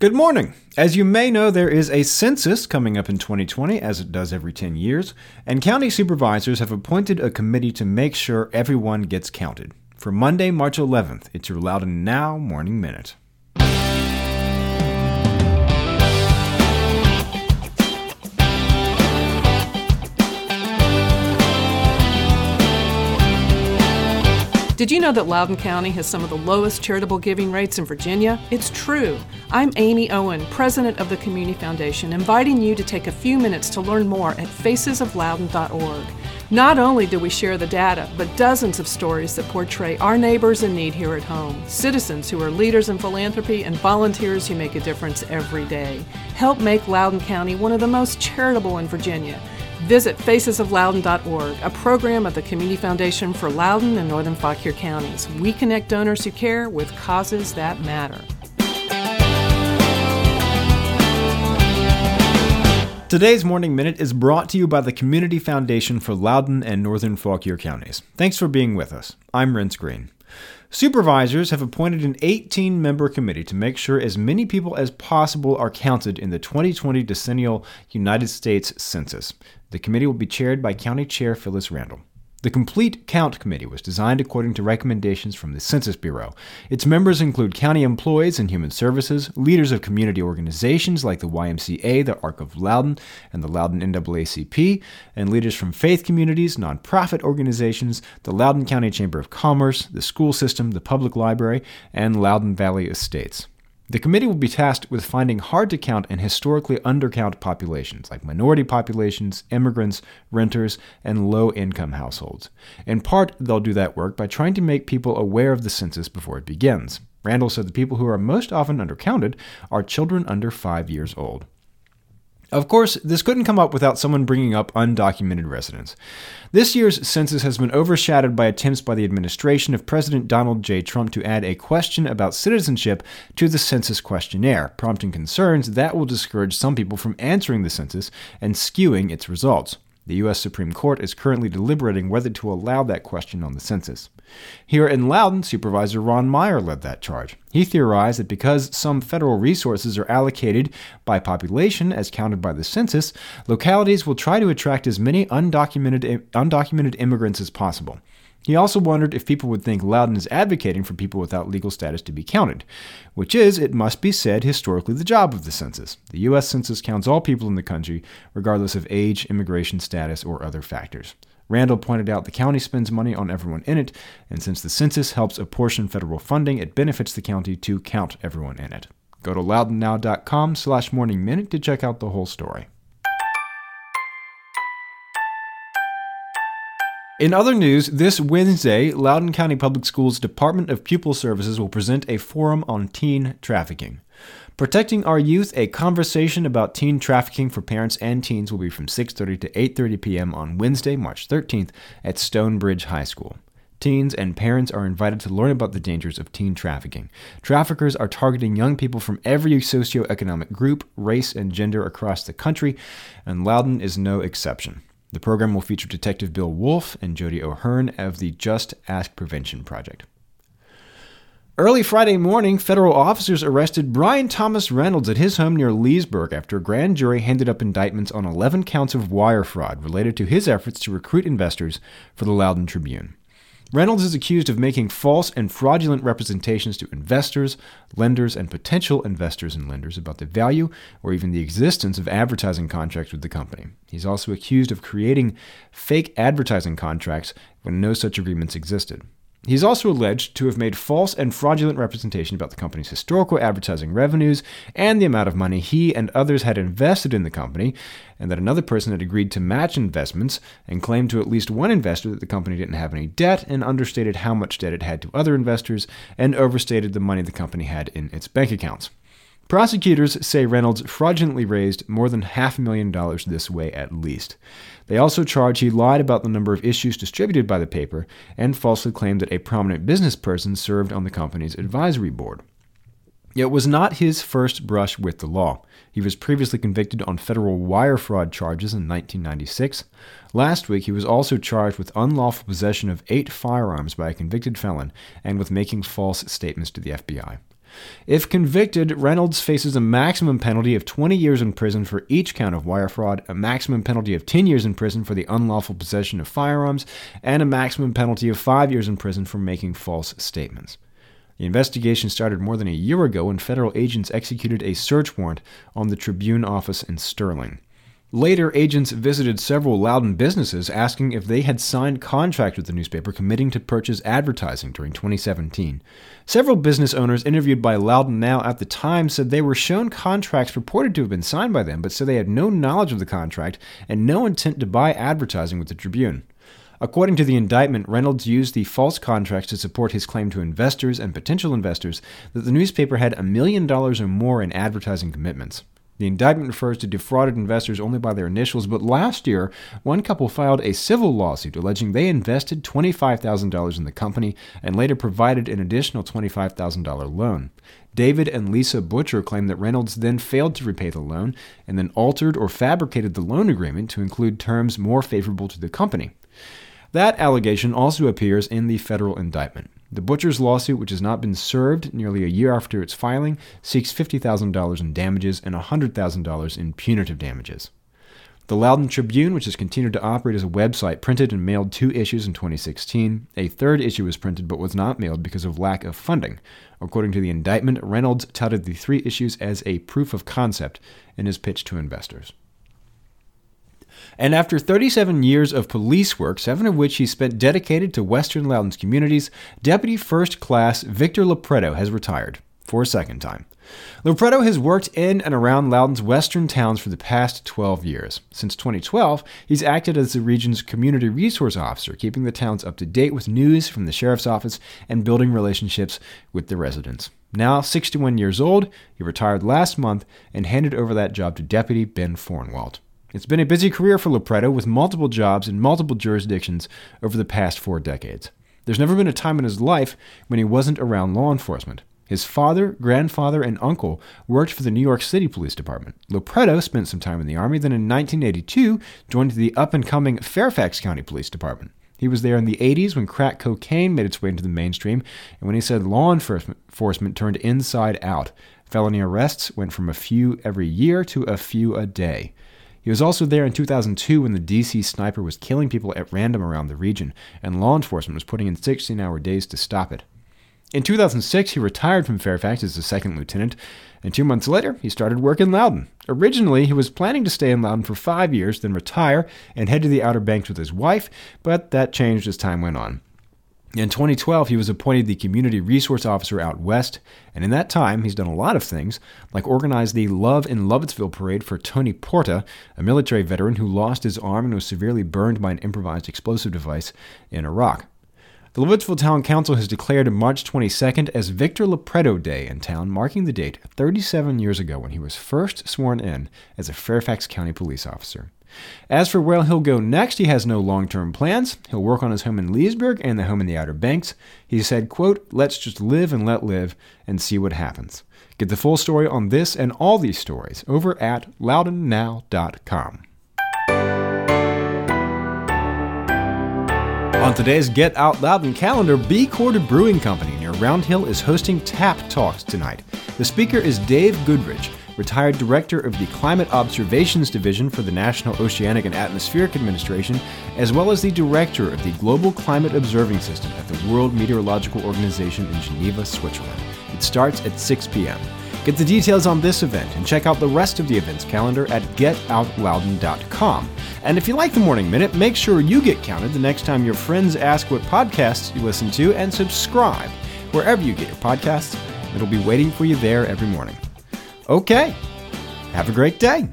Good morning. As you may know, there is a census coming up in 2020, as it does every 10 years, and county supervisors have appointed a committee to make sure everyone gets counted. For Monday, March 11th, it's your Loudoun Now Morning Minute. Did you know that Loudoun County has some of the lowest charitable giving rates in Virginia? It's true. I'm Amy Owen, president of the Community Foundation, inviting you to take a few minutes to learn more at facesofloudoun.org. Not only do we share the data, but dozens of stories that portray our neighbors in need here at home, citizens who are leaders in philanthropy, and volunteers who make a difference every day. Help make Loudoun County one of the most charitable in Virginia. Visit facesofloudoun.org, a program of the Community Foundation for Loudoun and Northern Fauquier counties. We connect donors who care with causes that matter. Today's Morning Minute is brought to you by the Community Foundation for Loudoun and Northern Fauquier counties. Thanks for being with us. I'm Renss Greene. Supervisors have appointed an 18 member committee to make sure as many people as possible are counted in the 2020 decennial United States Census. The committee will be chaired by County Chair Phyllis Randall. The Complete Count Committee was designed according to recommendations from the Census Bureau. Its members include county employees and human services, leaders of community organizations like the YMCA, the Arc of Loudoun, and the Loudoun NAACP, and leaders from faith communities, nonprofit organizations, the Loudoun County Chamber of Commerce, the school system, the public library, and Loudoun Valley Estates. The committee will be tasked with finding hard to count and historically undercount populations like minority populations, immigrants, renters, and low income households. In part, they'll do that work by trying to make people aware of the census before it begins. Randall said the people who are most often undercounted are children under five years old. Of course, this couldn't come up without someone bringing up undocumented residents. This year's census has been overshadowed by attempts by the administration of President Donald J. Trump to add a question about citizenship to the census questionnaire, prompting concerns that will discourage some people from answering the census and skewing its results. The U.S. Supreme Court is currently deliberating whether to allow that question on the census. Here in Loudoun, Supervisor Ron Meyer led that charge. He theorized that because some federal resources are allocated by population as counted by the census, localities will try to attract as many undocumented, undocumented immigrants as possible. He also wondered if people would think Loudoun is advocating for people without legal status to be counted, which is, it must be said, historically the job of the census. The U.S. Census counts all people in the country, regardless of age, immigration status, or other factors. Randall pointed out the county spends money on everyone in it, and since the census helps apportion federal funding, it benefits the county to count everyone in it. Go to loudounnow.com slash morning minute to check out the whole story. In other news, this Wednesday, Loudoun County Public Schools Department of Pupil Services will present a forum on teen trafficking. Protecting Our Youth, a conversation about teen trafficking for parents and teens will be from 6:30 to 8:30 p.m. on Wednesday, March 13th at Stonebridge High School. Teens and parents are invited to learn about the dangers of teen trafficking. Traffickers are targeting young people from every socioeconomic group, race, and gender across the country, and Loudoun is no exception. The program will feature Detective Bill Wolf and Jody O'Hearn of the Just Ask Prevention Project. Early Friday morning, federal officers arrested Brian Thomas Reynolds at his home near Leesburg after a grand jury handed up indictments on 11 counts of wire fraud related to his efforts to recruit investors for the Loudoun Tribune. Reynolds is accused of making false and fraudulent representations to investors, lenders, and potential investors and lenders about the value or even the existence of advertising contracts with the company. He's also accused of creating fake advertising contracts when no such agreements existed. He's also alleged to have made false and fraudulent representation about the company's historical advertising revenues and the amount of money he and others had invested in the company, and that another person had agreed to match investments and claimed to at least one investor that the company didn't have any debt and understated how much debt it had to other investors and overstated the money the company had in its bank accounts. Prosecutors say Reynolds fraudulently raised more than half a million dollars this way at least. They also charge he lied about the number of issues distributed by the paper and falsely claimed that a prominent business person served on the company's advisory board. It was not his first brush with the law. He was previously convicted on federal wire fraud charges in 1996. Last week, he was also charged with unlawful possession of eight firearms by a convicted felon and with making false statements to the FBI. If convicted, Reynolds faces a maximum penalty of 20 years in prison for each count of wire fraud, a maximum penalty of 10 years in prison for the unlawful possession of firearms, and a maximum penalty of 5 years in prison for making false statements. The investigation started more than a year ago when federal agents executed a search warrant on the Tribune office in Sterling. Later, agents visited several Loudoun businesses asking if they had signed contracts with the newspaper committing to purchase advertising during 2017. Several business owners interviewed by Loudoun Now at the time said they were shown contracts purported to have been signed by them, but said they had no knowledge of the contract and no intent to buy advertising with the Tribune. According to the indictment, Reynolds used the false contracts to support his claim to investors and potential investors that the newspaper had a million dollars or more in advertising commitments. The indictment refers to defrauded investors only by their initials, but last year, one couple filed a civil lawsuit alleging they invested $25,000 in the company and later provided an additional $25,000 loan. David and Lisa Butcher claim that Reynolds then failed to repay the loan and then altered or fabricated the loan agreement to include terms more favorable to the company. That allegation also appears in the federal indictment. The Butcher's lawsuit, which has not been served nearly a year after its filing, seeks $50,000 in damages and $100,000 in punitive damages. The Loudoun Tribune, which has continued to operate as a website, printed and mailed two issues in 2016. A third issue was printed but was not mailed because of lack of funding. According to the indictment, Reynolds touted the three issues as a proof of concept in his pitch to investors. And after 37 years of police work, seven of which he spent dedicated to Western Loudoun's communities, Deputy First Class Victor Lopreto has retired for a second time. Lopreto has worked in and around Loudoun's western towns for the past 12 years. Since 2012, he's acted as the region's community resource officer, keeping the towns up to date with news from the sheriff's office and building relationships with the residents. Now 61 years old, he retired last month and handed over that job to Deputy Ben Fornwalt. It's been a busy career for Lopreto with multiple jobs in multiple jurisdictions over the past four decades. There's never been a time in his life when he wasn't around law enforcement. His father, grandfather, and uncle worked for the New York City Police Department. Lopreto spent some time in the Army, then in 1982 joined the up and coming Fairfax County Police Department. He was there in the 80s when crack cocaine made its way into the mainstream, and when he said law enforcement turned inside out. Felony arrests went from a few every year to a few a day. He was also there in 2002 when the DC sniper was killing people at random around the region, and law enforcement was putting in 16 hour days to stop it. In 2006, he retired from Fairfax as a second lieutenant, and two months later, he started work in Loudoun. Originally, he was planning to stay in Loudoun for five years, then retire and head to the Outer Banks with his wife, but that changed as time went on. In 2012, he was appointed the Community Resource Officer out west, and in that time, he's done a lot of things, like organize the Love in Lovettsville parade for Tony Porta, a military veteran who lost his arm and was severely burned by an improvised explosive device in Iraq. The Lovettsville Town Council has declared March 22nd as Victor Lopreto Day in town, marking the date 37 years ago when he was first sworn in as a Fairfax County police officer. As for where he'll go next, he has no long-term plans. He'll work on his home in Leesburg and the home in the Outer Banks. He said, quote, let's just live and let live and see what happens. Get the full story on this and all these stories over at loudounnow.com. On today's Get Out Loudoun calendar, B Chord Brewing Company near Round Hill is hosting Tap Talks tonight. The speaker is Dave Goodrich retired director of the Climate Observations Division for the National Oceanic and Atmospheric Administration, as well as the director of the Global Climate Observing System at the World Meteorological Organization in Geneva, Switzerland. It starts at 6 p.m. Get the details on this event and check out the rest of the events calendar at getoutloudoun.com. And if you like the Morning Minute, make sure you get counted the next time your friends ask what podcasts you listen to and subscribe wherever you get your podcasts. It'll be waiting for you there every morning. Okay. Have a great day.